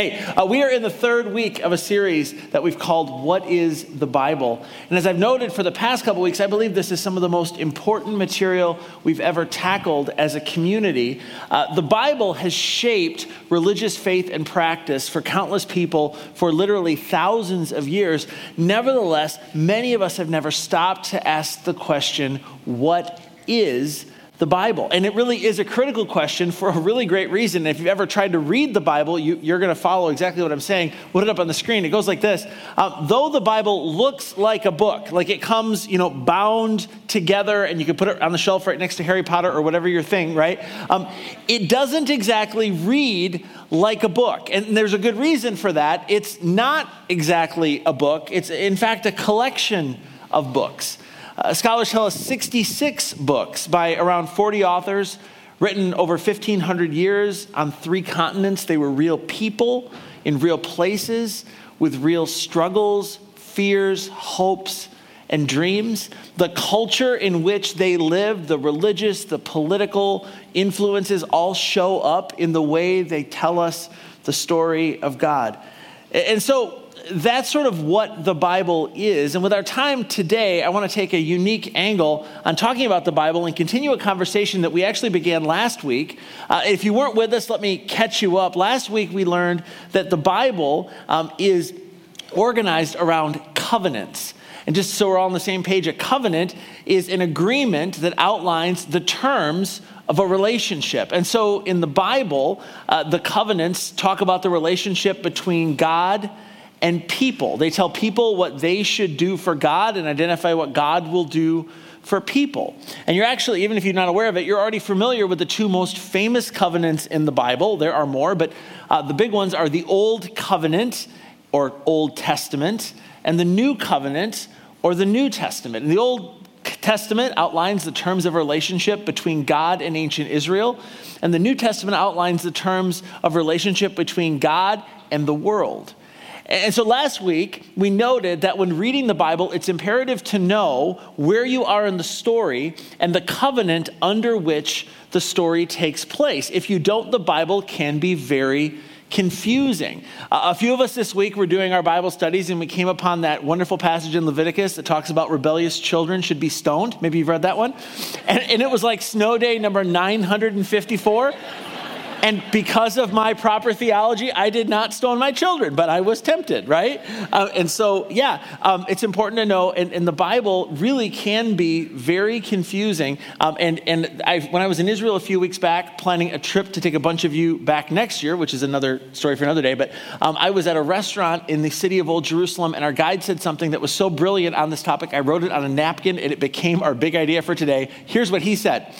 Hey, uh, we are in the third week of a series that we've called What is the Bible? And as I've noted for the past couple weeks, I believe this is some of the most important material we've ever tackled as a community. Uh, the Bible has shaped religious faith and practice for countless people for literally thousands of years. Nevertheless, many of us have never stopped to ask the question, What is the Bible? And it really is a critical question for a really great reason. If you've ever tried to read the Bible, you, are going to follow exactly what I'm saying. Put it up on the screen. It goes like this uh, Though the Bible looks like a book, like it comes, you know, bound together, and you can put it on the shelf right next to Harry Potter or whatever your thing, right? Um, it doesn't exactly read like a book. And there's a good reason for that. It's not exactly a book, it's in fact a collection of books. Uh, scholars tell us 66 books by around 40 authors, written over 1,500 years on three continents. They were real people in real places with real struggles, fears, hopes, and dreams. The culture in which they lived, the religious, the political influences all show up in the way they tell us the story of God. And so that's sort of what the Bible is. And with our time today, I want to take a unique angle on talking about the Bible and continue a conversation that we actually began last week. Uh, if you weren't with us, let me catch you up. Last week, we learned that the Bible um, is organized around covenants. And just so we're all on the same page, a covenant is an agreement that outlines the terms of a relationship. And so in the Bible, uh, the covenants talk about the relationship between God and people. They tell people what they should do for God and identify what God will do for people. And you're actually, even if you're not aware of it, you're already familiar with the two most famous covenants in the Bible. There are more, but uh, the big ones are the Old Covenant or Old Testament and the New Covenant or the New Testament. And the Old Testament outlines the terms of relationship between God and ancient Israel, and the New Testament outlines the terms of relationship between God and the world. And so last week, we noted that when reading the Bible, it's imperative to know where you are in the story and the covenant under which the story takes place. If you don't, the Bible can be very confusing. Uh, a few of us this week were doing our Bible studies and we came upon that wonderful passage in Leviticus that talks about rebellious children should be stoned. Maybe you've read that one. And, and it was like snow day number 954. And because of my proper theology, I did not stone my children, but I was tempted, right? Uh, and so, yeah, um, it's important to know, and, and, the Bible really can be very confusing. Um, and and I, when I was in Israel a few weeks back, planning a trip to take a bunch of you back next year, which is another story for another day, but um, I was at a restaurant in the city of Old Jerusalem, and our guide said something that was so brilliant on this topic. I wrote it on a napkin, and it became our big idea for today. Here's what he said.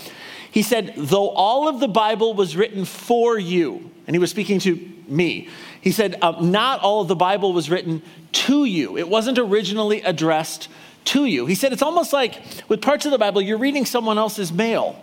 He said, though all of the Bible was written for you, and he was speaking to me, he said, uh, not all of the Bible was written to you. It wasn't originally addressed to you. He said, it's almost like with parts of the Bible, you're reading someone else's mail.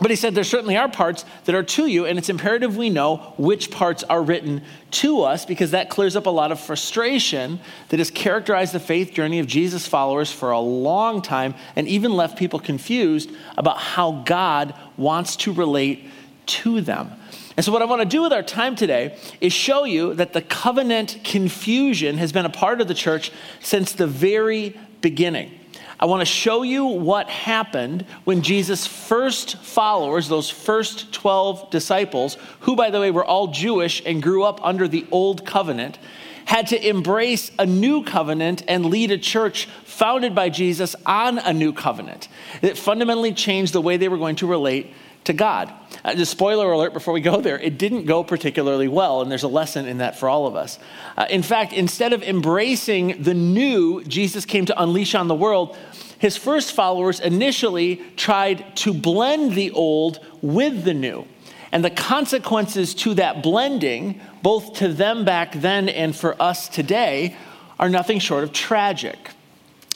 But he said there certainly are parts that are to you, and it's imperative we know which parts are written to us because that clears up a lot of frustration that has characterized the faith journey of Jesus' followers for a long time and even left people confused about how God wants to relate to them. And so, what I want to do with our time today is show you that the covenant confusion has been a part of the church since the very beginning. I want to show you what happened when Jesus' first followers, those first 12 disciples, who, by the way, were all Jewish and grew up under the old covenant, had to embrace a new covenant and lead a church founded by Jesus on a new covenant. That fundamentally changed the way they were going to relate to God. Uh, spoiler alert before we go there, it didn't go particularly well, and there's a lesson in that for all of us. Uh, in fact, instead of embracing the new Jesus came to unleash on the world, his first followers initially tried to blend the old with the new. And the consequences to that blending, both to them back then and for us today, are nothing short of tragic.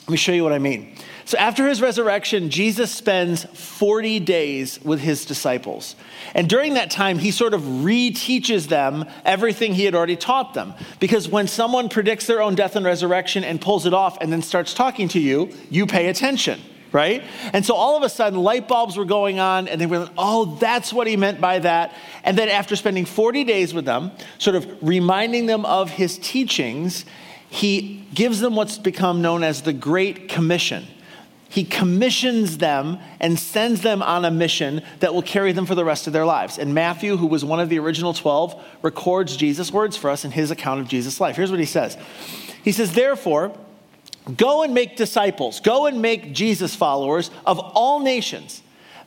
Let me show you what I mean. So, after his resurrection, Jesus spends 40 days with his disciples. And during that time, he sort of reteaches them everything he had already taught them. Because when someone predicts their own death and resurrection and pulls it off and then starts talking to you, you pay attention right? And so all of a sudden, light bulbs were going on, and they were like, oh, that's what he meant by that. And then after spending 40 days with them, sort of reminding them of his teachings, he gives them what's become known as the Great Commission. He commissions them and sends them on a mission that will carry them for the rest of their lives. And Matthew, who was one of the original 12, records Jesus' words for us in his account of Jesus' life. Here's what he says He says, Therefore, go and make disciples, go and make Jesus followers of all nations,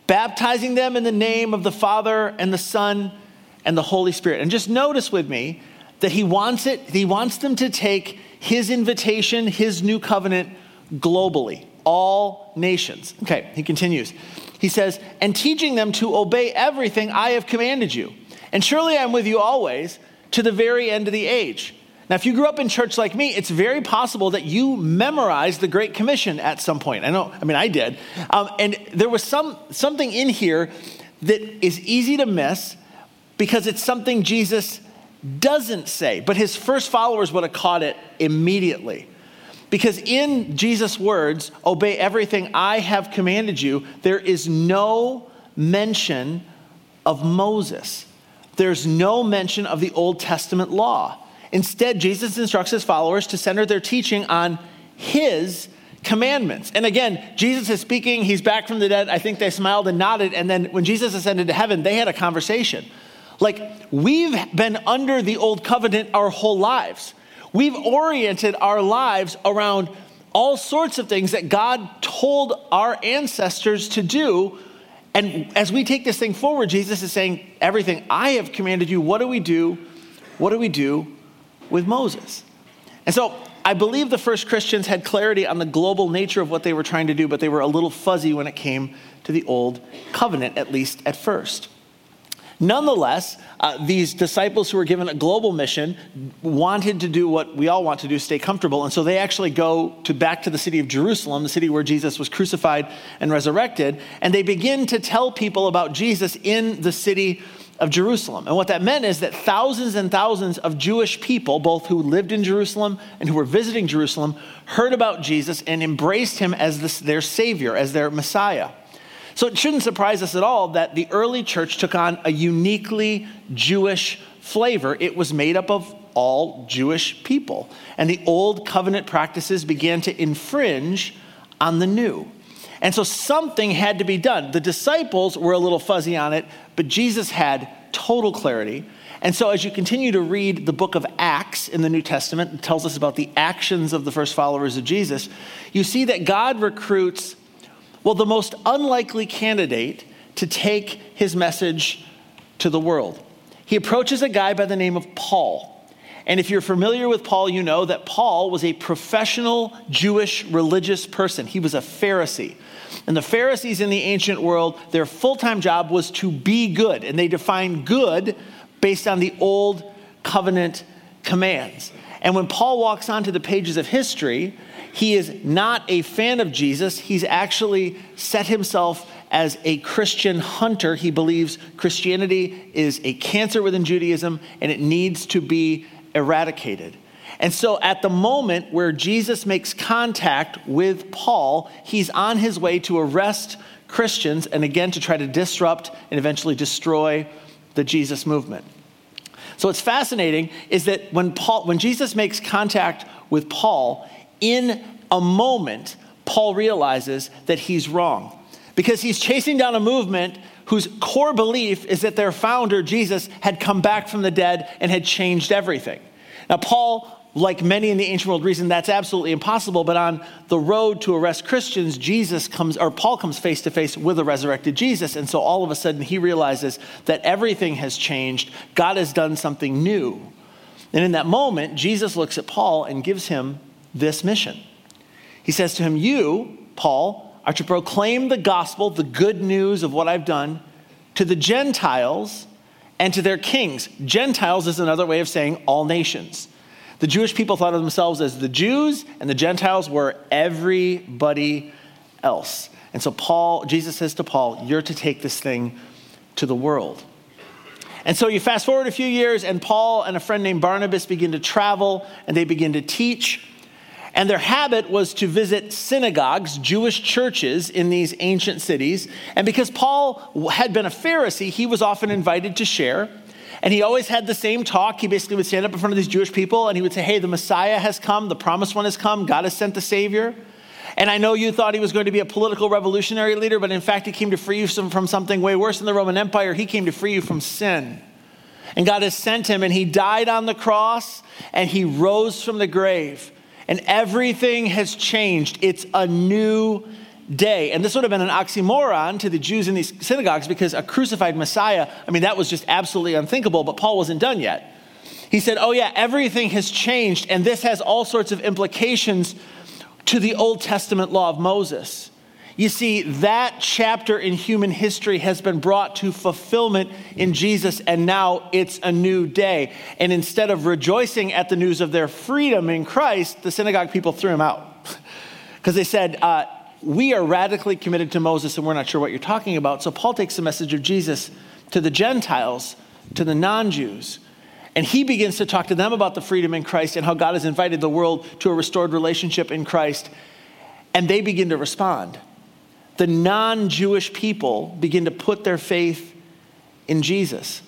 baptizing them in the name of the Father and the Son and the Holy Spirit. And just notice with me that he wants it, he wants them to take his invitation, his new covenant globally all nations. Okay, he continues. He says, and teaching them to obey everything I have commanded you. And surely I'm with you always to the very end of the age. Now, if you grew up in church like me, it's very possible that you memorized the Great Commission at some point. I know, I mean, I did. Um, and there was some, something in here that is easy to miss because it's something Jesus doesn't say, but his first followers would have caught it immediately. Because in Jesus' words, obey everything I have commanded you, there is no mention of Moses. There's no mention of the Old Testament law. Instead, Jesus instructs his followers to center their teaching on his commandments. And again, Jesus is speaking, he's back from the dead. I think they smiled and nodded. And then when Jesus ascended to heaven, they had a conversation. Like, we've been under the old covenant our whole lives. We've oriented our lives around all sorts of things that God told our ancestors to do. And as we take this thing forward, Jesus is saying, Everything I have commanded you, what do we do? What do we do with Moses? And so I believe the first Christians had clarity on the global nature of what they were trying to do, but they were a little fuzzy when it came to the old covenant, at least at first. Nonetheless, uh, these disciples who were given a global mission wanted to do what we all want to do, stay comfortable. And so they actually go to back to the city of Jerusalem, the city where Jesus was crucified and resurrected, and they begin to tell people about Jesus in the city of Jerusalem. And what that meant is that thousands and thousands of Jewish people, both who lived in Jerusalem and who were visiting Jerusalem, heard about Jesus and embraced him as this, their Savior, as their Messiah. So it shouldn't surprise us at all that the early church took on a uniquely Jewish flavor. It was made up of all Jewish people. And the old covenant practices began to infringe on the new. And so something had to be done. The disciples were a little fuzzy on it, but Jesus had total clarity. And so, as you continue to read the book of Acts in the New Testament, it tells us about the actions of the first followers of Jesus, you see that God recruits well, the most unlikely candidate to take his message to the world. He approaches a guy by the name of Paul. And if you're familiar with Paul, you know that Paul was a professional Jewish religious person. He was a Pharisee. And the Pharisees in the ancient world, their full time job was to be good. And they defined good based on the old covenant commands. And when Paul walks onto the pages of history, he is not a fan of Jesus. He's actually set himself as a Christian hunter. He believes Christianity is a cancer within Judaism and it needs to be eradicated. And so, at the moment where Jesus makes contact with Paul, he's on his way to arrest Christians and again to try to disrupt and eventually destroy the Jesus movement. So, what's fascinating is that when, Paul, when Jesus makes contact with Paul, in a moment, Paul realizes that he's wrong because he's chasing down a movement whose core belief is that their founder, Jesus, had come back from the dead and had changed everything. Now, Paul, like many in the ancient world, reason that's absolutely impossible, but on the road to arrest Christians, Jesus comes, or Paul comes face to face with a resurrected Jesus. And so all of a sudden he realizes that everything has changed. God has done something new. And in that moment, Jesus looks at Paul and gives him this mission. He says to him, You, Paul, are to proclaim the gospel, the good news of what I've done, to the Gentiles and to their kings. Gentiles is another way of saying all nations. The Jewish people thought of themselves as the Jews, and the Gentiles were everybody else. And so Paul, Jesus says to Paul, You're to take this thing to the world. And so you fast forward a few years, and Paul and a friend named Barnabas begin to travel and they begin to teach. And their habit was to visit synagogues, Jewish churches in these ancient cities. And because Paul had been a Pharisee, he was often invited to share. And he always had the same talk. He basically would stand up in front of these Jewish people and he would say, Hey, the Messiah has come, the promised one has come, God has sent the Savior. And I know you thought he was going to be a political revolutionary leader, but in fact, he came to free you from something way worse than the Roman Empire. He came to free you from sin. And God has sent him, and he died on the cross, and he rose from the grave. And everything has changed. It's a new day. And this would have been an oxymoron to the Jews in these synagogues because a crucified Messiah, I mean, that was just absolutely unthinkable, but Paul wasn't done yet. He said, Oh, yeah, everything has changed, and this has all sorts of implications to the Old Testament law of Moses. You see, that chapter in human history has been brought to fulfillment in Jesus, and now it's a new day. And instead of rejoicing at the news of their freedom in Christ, the synagogue people threw him out. Because they said, uh, We are radically committed to Moses, and we're not sure what you're talking about. So Paul takes the message of Jesus to the Gentiles, to the non Jews. And he begins to talk to them about the freedom in Christ and how God has invited the world to a restored relationship in Christ. And they begin to respond. The non Jewish people begin to put their faith in Jesus.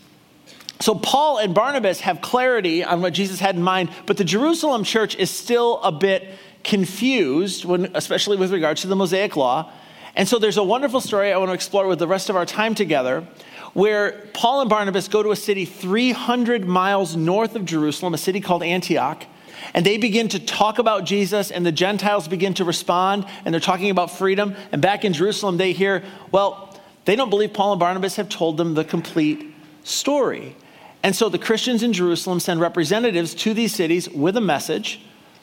So, Paul and Barnabas have clarity on what Jesus had in mind, but the Jerusalem church is still a bit confused, when, especially with regards to the Mosaic Law. And so, there's a wonderful story I want to explore with the rest of our time together where Paul and Barnabas go to a city 300 miles north of Jerusalem, a city called Antioch. And they begin to talk about Jesus, and the Gentiles begin to respond, and they're talking about freedom. And back in Jerusalem, they hear, well, they don't believe Paul and Barnabas have told them the complete story. And so the Christians in Jerusalem send representatives to these cities with a message.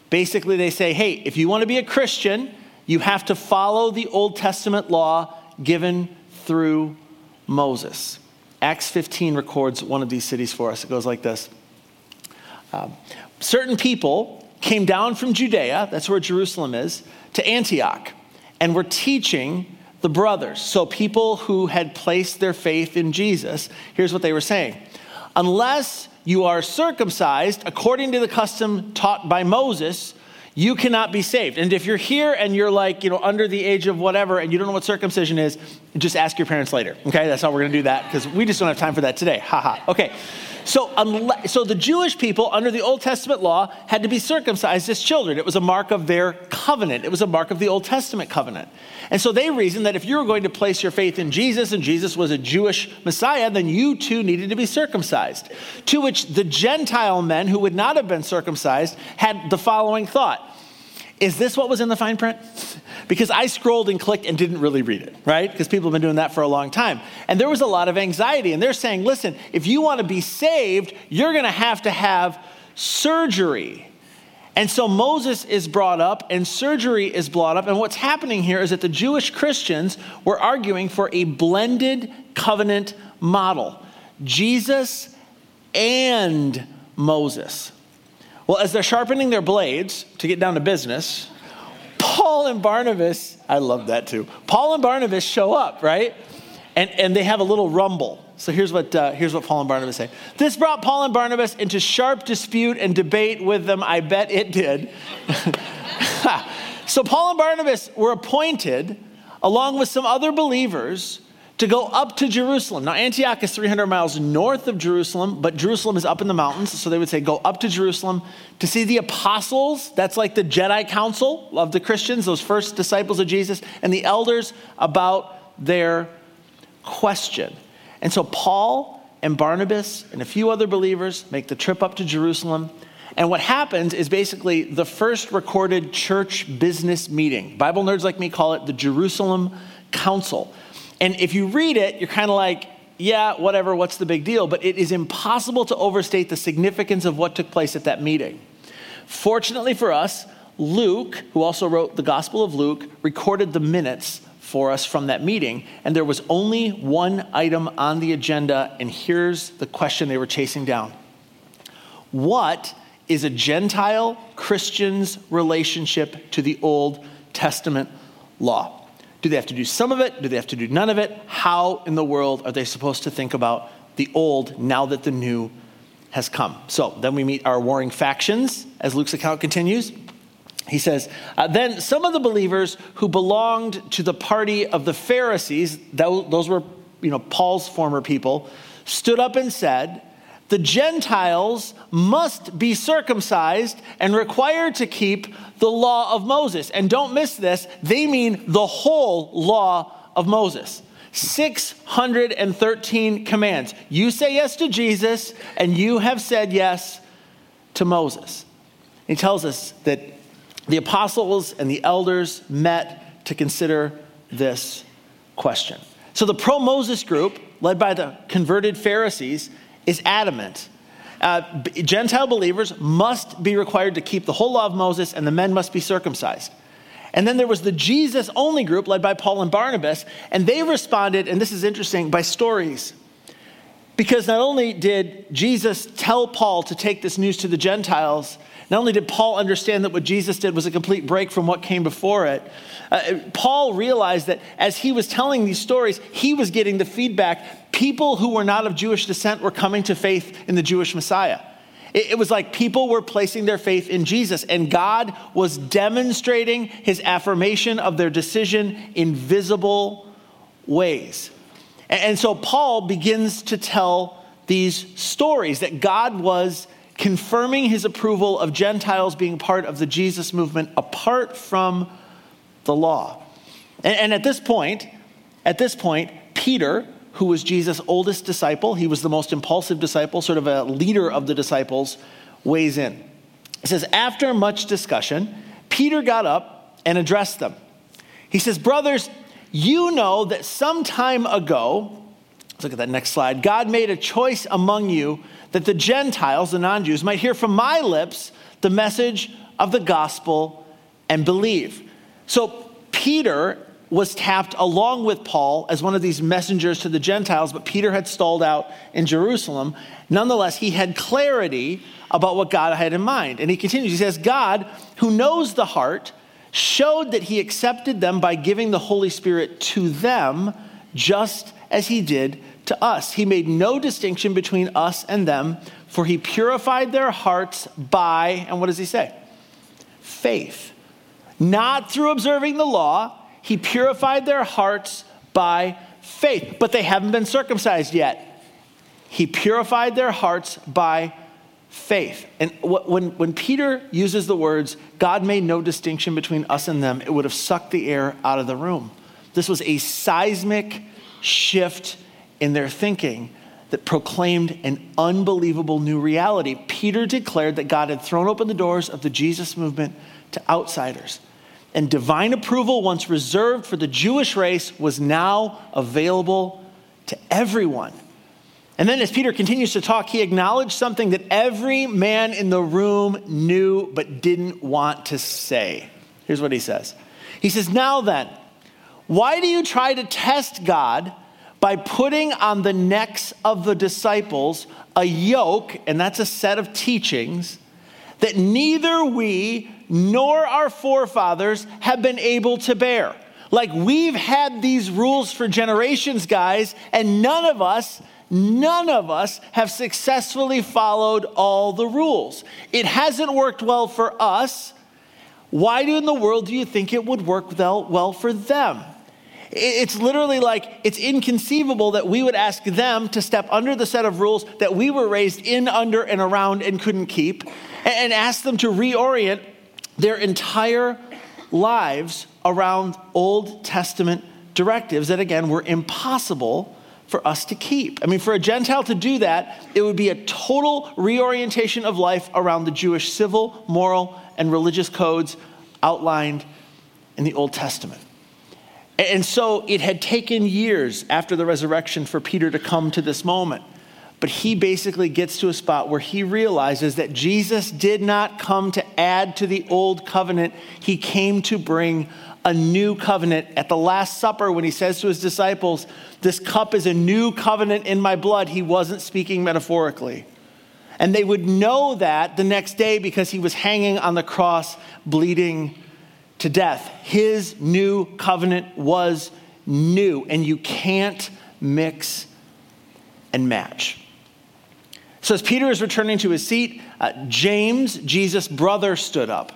Basically, they say, hey, if you want to be a Christian, you have to follow the Old Testament law given through Moses. Acts 15 records one of these cities for us. It goes like this um, Certain people came down from Judea, that's where Jerusalem is, to Antioch, and were teaching the brothers. So, people who had placed their faith in Jesus, here's what they were saying Unless you are circumcised according to the custom taught by Moses, you cannot be saved. And if you're here and you're like, you know, under the age of whatever and you don't know what circumcision is, just ask your parents later. Okay, that's how we're gonna do that because we just don't have time for that today. Haha. Okay. So, so the Jewish people under the Old Testament law had to be circumcised as children. It was a mark of their covenant. It was a mark of the Old Testament covenant. And so they reasoned that if you were going to place your faith in Jesus and Jesus was a Jewish Messiah, then you too needed to be circumcised. To which the Gentile men who would not have been circumcised had the following thought is this what was in the fine print? Because I scrolled and clicked and didn't really read it, right? Because people have been doing that for a long time. And there was a lot of anxiety. And they're saying, listen, if you want to be saved, you're going to have to have surgery. And so Moses is brought up and surgery is brought up. And what's happening here is that the Jewish Christians were arguing for a blended covenant model Jesus and Moses. Well, as they're sharpening their blades to get down to business, Paul and Barnabas, I love that too. Paul and Barnabas show up, right? And, and they have a little rumble. So here's what, uh, here's what Paul and Barnabas say. This brought Paul and Barnabas into sharp dispute and debate with them. I bet it did. so Paul and Barnabas were appointed, along with some other believers, to go up to Jerusalem. Now, Antioch is 300 miles north of Jerusalem, but Jerusalem is up in the mountains. So they would say, go up to Jerusalem to see the apostles. That's like the Jedi Council of the Christians, those first disciples of Jesus, and the elders about their question. And so Paul and Barnabas and a few other believers make the trip up to Jerusalem. And what happens is basically the first recorded church business meeting. Bible nerds like me call it the Jerusalem Council. And if you read it, you're kind of like, yeah, whatever, what's the big deal? But it is impossible to overstate the significance of what took place at that meeting. Fortunately for us, Luke, who also wrote the Gospel of Luke, recorded the minutes for us from that meeting. And there was only one item on the agenda, and here's the question they were chasing down What is a Gentile Christian's relationship to the Old Testament law? Do they have to do some of it? Do they have to do none of it? How in the world are they supposed to think about the old now that the new has come? So then we meet our warring factions as Luke's account continues. He says, uh, Then some of the believers who belonged to the party of the Pharisees, those were you know, Paul's former people, stood up and said, The Gentiles must be circumcised and required to keep the law of Moses. And don't miss this, they mean the whole law of Moses. 613 commands. You say yes to Jesus, and you have said yes to Moses. He tells us that the apostles and the elders met to consider this question. So the pro Moses group, led by the converted Pharisees, is adamant. Uh, Gentile believers must be required to keep the whole law of Moses, and the men must be circumcised. And then there was the Jesus only group led by Paul and Barnabas, and they responded, and this is interesting, by stories. Because not only did Jesus tell Paul to take this news to the Gentiles, not only did Paul understand that what Jesus did was a complete break from what came before it, uh, Paul realized that as he was telling these stories, he was getting the feedback. People who were not of Jewish descent were coming to faith in the Jewish Messiah. It, it was like people were placing their faith in Jesus, and God was demonstrating his affirmation of their decision in visible ways. and, and so Paul begins to tell these stories that God was confirming his approval of Gentiles being part of the Jesus movement apart from the law. And, and, at this point, at this point, Peter, who was Jesus' oldest disciple, he was the most impulsive disciple, sort of a leader of the disciples, weighs in. It says, after much discussion, Peter got up and addressed them. He says, Brothers, you know that some time ago, let's look at that next slide, God made a choice among you that the Gentiles, the non Jews, might hear from my lips the message of the gospel and believe. So Peter was tapped along with Paul as one of these messengers to the Gentiles, but Peter had stalled out in Jerusalem. Nonetheless, he had clarity about what God had in mind. And he continues, he says, God, who knows the heart, showed that he accepted them by giving the Holy Spirit to them, just as he did to us. He made no distinction between us and them, for he purified their hearts by, and what does he say? Faith. Not through observing the law, he purified their hearts by faith. But they haven't been circumcised yet. He purified their hearts by faith. And when, when Peter uses the words, God made no distinction between us and them, it would have sucked the air out of the room. This was a seismic shift in their thinking that proclaimed an unbelievable new reality. Peter declared that God had thrown open the doors of the Jesus movement to outsiders. And divine approval, once reserved for the Jewish race, was now available to everyone. And then, as Peter continues to talk, he acknowledged something that every man in the room knew but didn't want to say. Here's what he says He says, Now then, why do you try to test God? By putting on the necks of the disciples a yoke, and that's a set of teachings, that neither we nor our forefathers have been able to bear. Like we've had these rules for generations, guys, and none of us, none of us have successfully followed all the rules. It hasn't worked well for us. Why in the world do you think it would work well, for them? It's literally like it's inconceivable that we would ask them to step under the set of rules that we were raised in, under, and around and couldn't keep, and ask them to reorient their entire lives around Old Testament directives that, again, were impossible for us to keep. I mean, for a Gentile to do that, it would be a total reorientation of life around the Jewish civil, moral, and religious codes outlined in the Old Testament. And so it had taken years after the resurrection for Peter to come to this moment. But he basically gets to a spot where he realizes that Jesus did not come to add to the old covenant, he came to bring a new covenant. At the Last Supper, when he says to his disciples, This cup is a new covenant in my blood, he wasn't speaking metaphorically. And they would know that the next day because he was hanging on the cross, bleeding to death. His new covenant was new, and you can't mix and match. So, as Peter is returning to his seat, uh, James, Jesus' brother, stood up.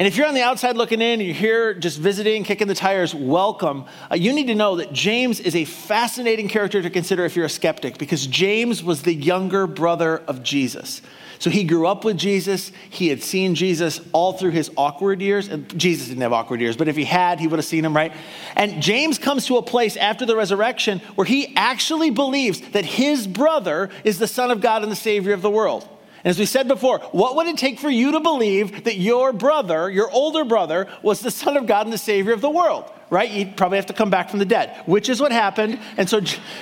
And if you're on the outside looking in and you're here just visiting, kicking the tires, welcome. Uh, you need to know that James is a fascinating character to consider if you're a skeptic because James was the younger brother of Jesus. So he grew up with Jesus. He had seen Jesus all through his awkward years. And Jesus didn't have awkward years, but if he had, he would have seen him, right? And James comes to a place after the resurrection where he actually believes that his brother is the Son of God and the Savior of the world. And as we said before, what would it take for you to believe that your brother, your older brother, was the Son of God and the Savior of the world? Right? You'd probably have to come back from the dead, which is what happened. And so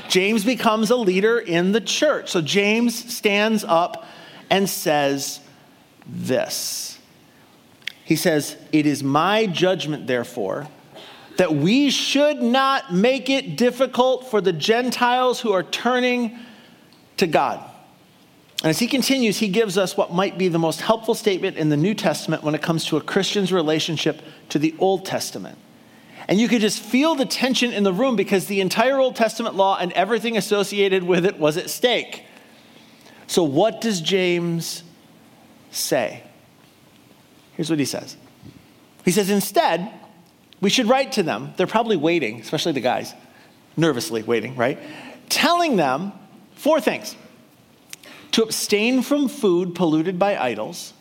James becomes a leader in the church. So James stands up and says this He says, It is my judgment, therefore, that we should not make it difficult for the Gentiles who are turning to God and as he continues, he gives us what might be the most helpful statement in the New Testament when it comes to a Christian's relationship to the Old Testament. And you could just feel the tension in the room because the entire Old Testament law and everything associated with it was at stake. So, what does James say? Here's what he says He says, instead, we should write to them. They're probably waiting, especially the guys, nervously waiting, right? Telling them four things to abstain from food polluted by idols,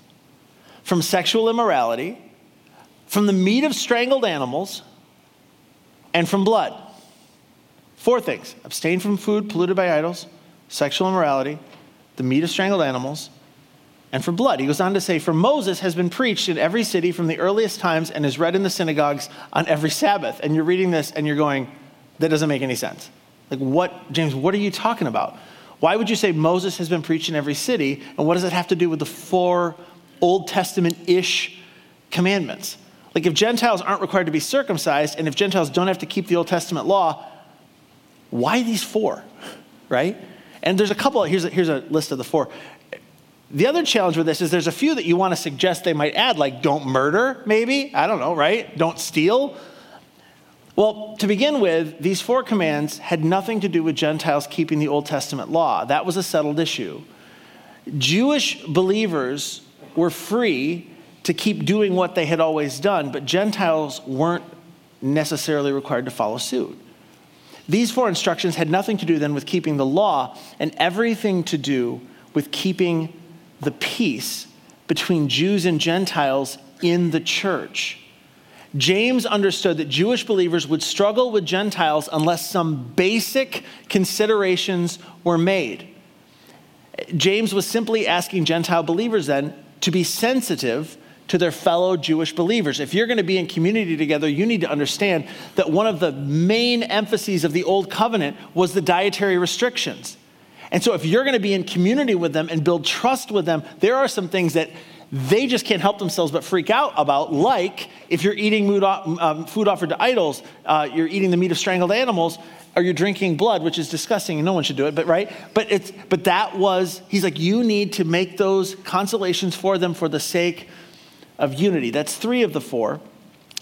from sexual immorality, from the meat of strangled animals, and from blood. Four things abstain from food polluted by idols, sexual immorality, the meat of strangled animals, and for blood. He goes on to say, For Moses has been preached in every city from the earliest times and is read in the synagogues on every Sabbath. And you're reading this and you're going, That doesn't make any sense. Like, what, James, what are you talking about? Why would you say Moses has been preached in every city? And what does it have to do with the four Old Testament ish commandments? Like, if Gentiles aren't required to be circumcised, and if Gentiles don't have to keep the Old Testament law, why these four, right? And there's a couple, here's a, here's a list of the four. The other challenge with this is there's a few that you want to suggest they might add, like don't murder, maybe. I don't know, right? Don't steal. Well, to begin with, these four commands had nothing to do with Gentiles keeping the Old Testament law. That was a settled issue. Jewish believers were free to keep doing what they had always done, but Gentiles weren't necessarily required to follow suit. These four instructions had nothing to do then with keeping the law and everything to do with keeping the peace between Jews and Gentiles in the church. James understood that Jewish believers would struggle with Gentiles unless some basic considerations were made. James was simply asking Gentile believers then to be sensitive to their fellow Jewish believers. If you're going to be in community together, you need to understand that one of the main emphases of the Old Covenant was the dietary restrictions. And so, if you're going to be in community with them and build trust with them, there are some things that they just can't help themselves but freak out about, like if you're eating um, food offered to idols, uh, you're eating the meat of strangled animals, or you're drinking blood, which is disgusting and no one should do it, but right? But it's but that was, he's like, you need to make those consolations for them for the sake of unity. That's three of the four.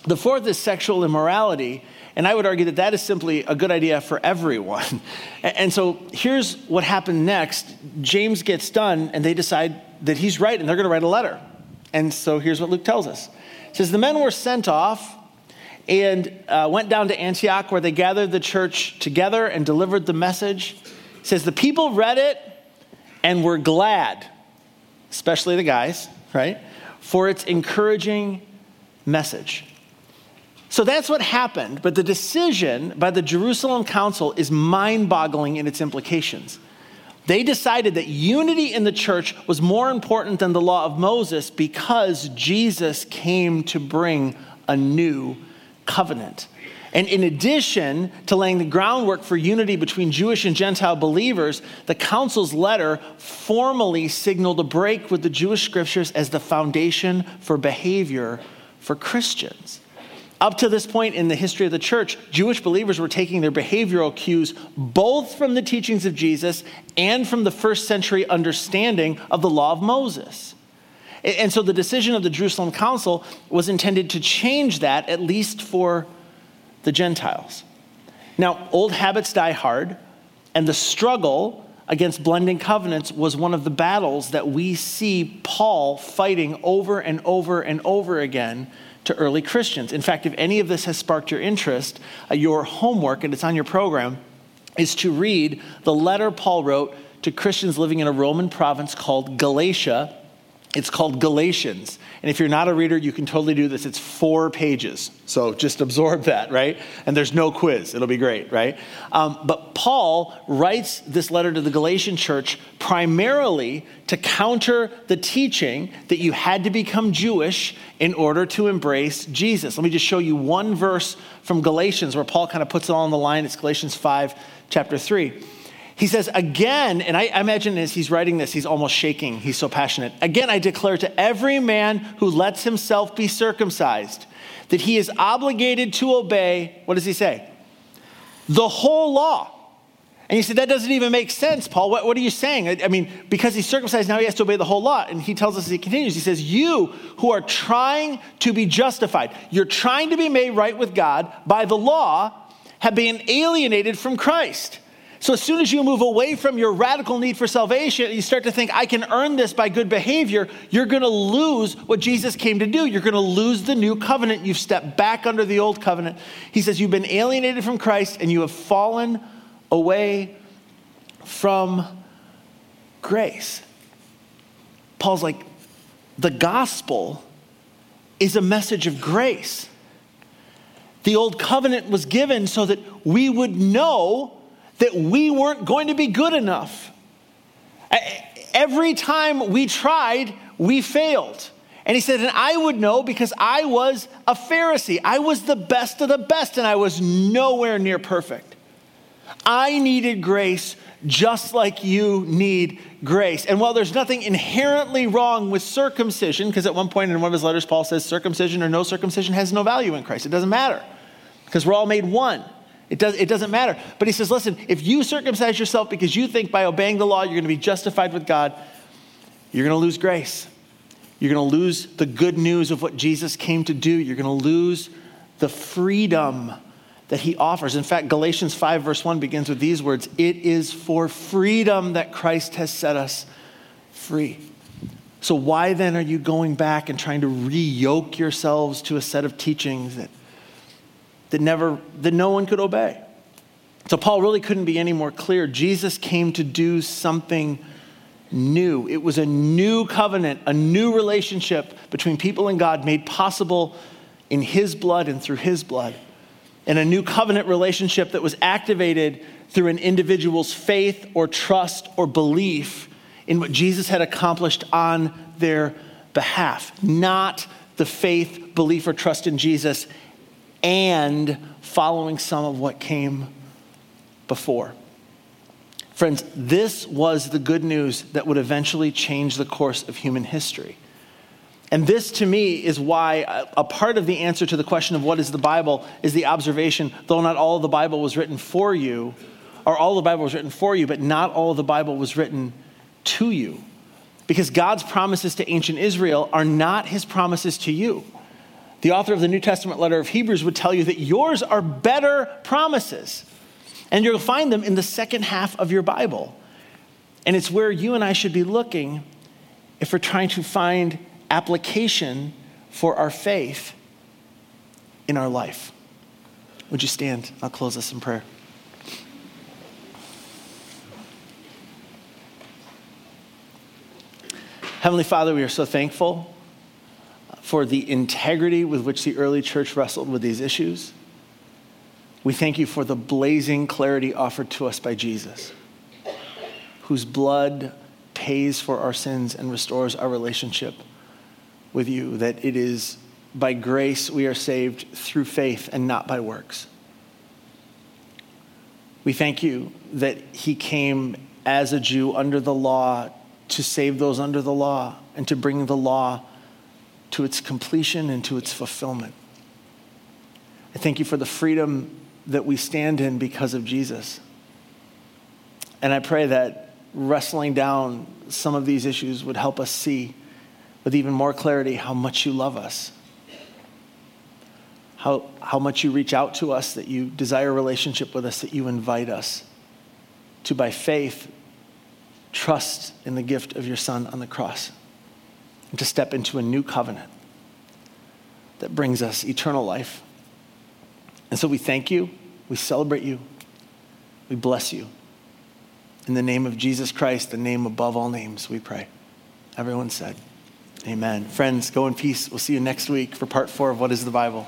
The fourth is sexual immorality. And I would argue that that is simply a good idea for everyone. And so here's what happened next James gets done, and they decide that he's right, and they're going to write a letter. And so here's what Luke tells us it says, The men were sent off and uh, went down to Antioch, where they gathered the church together and delivered the message. It says, The people read it and were glad, especially the guys, right, for its encouraging message. So that's what happened, but the decision by the Jerusalem Council is mind boggling in its implications. They decided that unity in the church was more important than the law of Moses because Jesus came to bring a new covenant. And in addition to laying the groundwork for unity between Jewish and Gentile believers, the council's letter formally signaled a break with the Jewish scriptures as the foundation for behavior for Christians. Up to this point in the history of the church, Jewish believers were taking their behavioral cues both from the teachings of Jesus and from the first century understanding of the law of Moses. And so the decision of the Jerusalem Council was intended to change that, at least for the Gentiles. Now, old habits die hard, and the struggle against blending covenants was one of the battles that we see Paul fighting over and over and over again to early Christians. In fact, if any of this has sparked your interest, uh, your homework, and it's on your program, is to read the letter Paul wrote to Christians living in a Roman province called Galatia. It's called Galatians. And if you're not a reader, you can totally do this. It's four pages. So just absorb that, right? And there's no quiz. It'll be great, right? Um, but Paul writes this letter to the Galatian church primarily to counter the teaching that you had to become Jewish in order to embrace Jesus. Let me just show you one verse from Galatians where Paul kind of puts it all on the line. It's Galatians 5, chapter 3. He says, Again, and I imagine as he's writing this, he's almost shaking. He's so passionate. Again, I declare to every man who lets himself be circumcised that he is obligated to obey, what does he say? The whole law. And he said, That doesn't even make sense, Paul. What, what, are you saying? I, I mean, because he's circumcised, now he has to obey the whole law. And he tells us as he continues, he says, You who are trying to be justified, you're trying to be made right with God by the law, have been alienated from Christ. So, as soon as you move away from your radical need for salvation, you start to think, I can earn this by good behavior, you're going to lose what Jesus came to do. You're going to lose the new covenant. You've stepped back under the old covenant. He says, You've been alienated from Christ and you have fallen away from grace. Paul's like, the gospel is a message of grace. The old covenant was given so that we would know that we weren't going to be good enough. Every time we tried, we failed. And he said, and I would know because I was a Pharisee. I was the best of the best, and I was nowhere near perfect. I needed grace just like you need grace. And while there's nothing inherently wrong with circumcision, because at one point in one of his letters, Paul says circumcision or no circumcision has no value in Christ, it doesn't matter because we're all made one. It, does, it doesn't matter. But he says, listen, if you circumcise yourself because you think by obeying the law you're going to be justified with God, you're going to lose grace. You're going to lose the good news of what Jesus came to do. You're going to lose the freedom that he offers. In fact, Galatians 5, verse 1 begins with these words It is for freedom that Christ has set us free. So, why then are you going back and trying to re yoke yourselves to a set of teachings that that never that no one could obey. So Paul really couldn't be any more clear. Jesus came to do something new. It was a new covenant, a new relationship between people and God made possible in his blood and through his blood. And a new covenant relationship that was activated through an individual's faith or trust or belief in what Jesus had accomplished on their behalf, not the faith, belief, or trust in Jesus and following some of what came before. Friends, this was the good news that would eventually change the course of human history. And this, to me, is why a part of the answer to the question of what is the Bible is the observation, though not all of the Bible was written for you, or all the Bible was written for you, but not all of the Bible was written to you. Because God's promises to ancient Israel are not his promises to you. The author of the New Testament letter of Hebrews would tell you that yours are better promises. And you'll find them in the second half of your Bible. And it's where you and I should be looking if we're trying to find application for our faith in our life. Would you stand? I'll close us in prayer. Heavenly Father, we are so thankful for the integrity with which the early church wrestled with these issues. We thank you for the blazing clarity offered to us by Jesus, whose blood pays for our sins and restores our relationship with you, that it is by grace we are saved through faith and not by works. We thank you that he came as a Jew under the law to save those under the law and to bring the law to its completion and to its fulfillment. I thank you for the freedom that we stand in because of Jesus. And I pray that wrestling down some of these issues would help us see with even more clarity how much you love us, how, how much you reach out to us, that you desire a relationship with us, that you invite us to, by faith, trust in the gift of your Son on the cross and to step into a new covenant that brings us eternal life. And so we thank you, we celebrate you, we bless you. In the name of Jesus Christ, the name above all names, we pray. Everyone said, Amen. Friends, go in peace. We'll see you next week for part four of What is the Bible?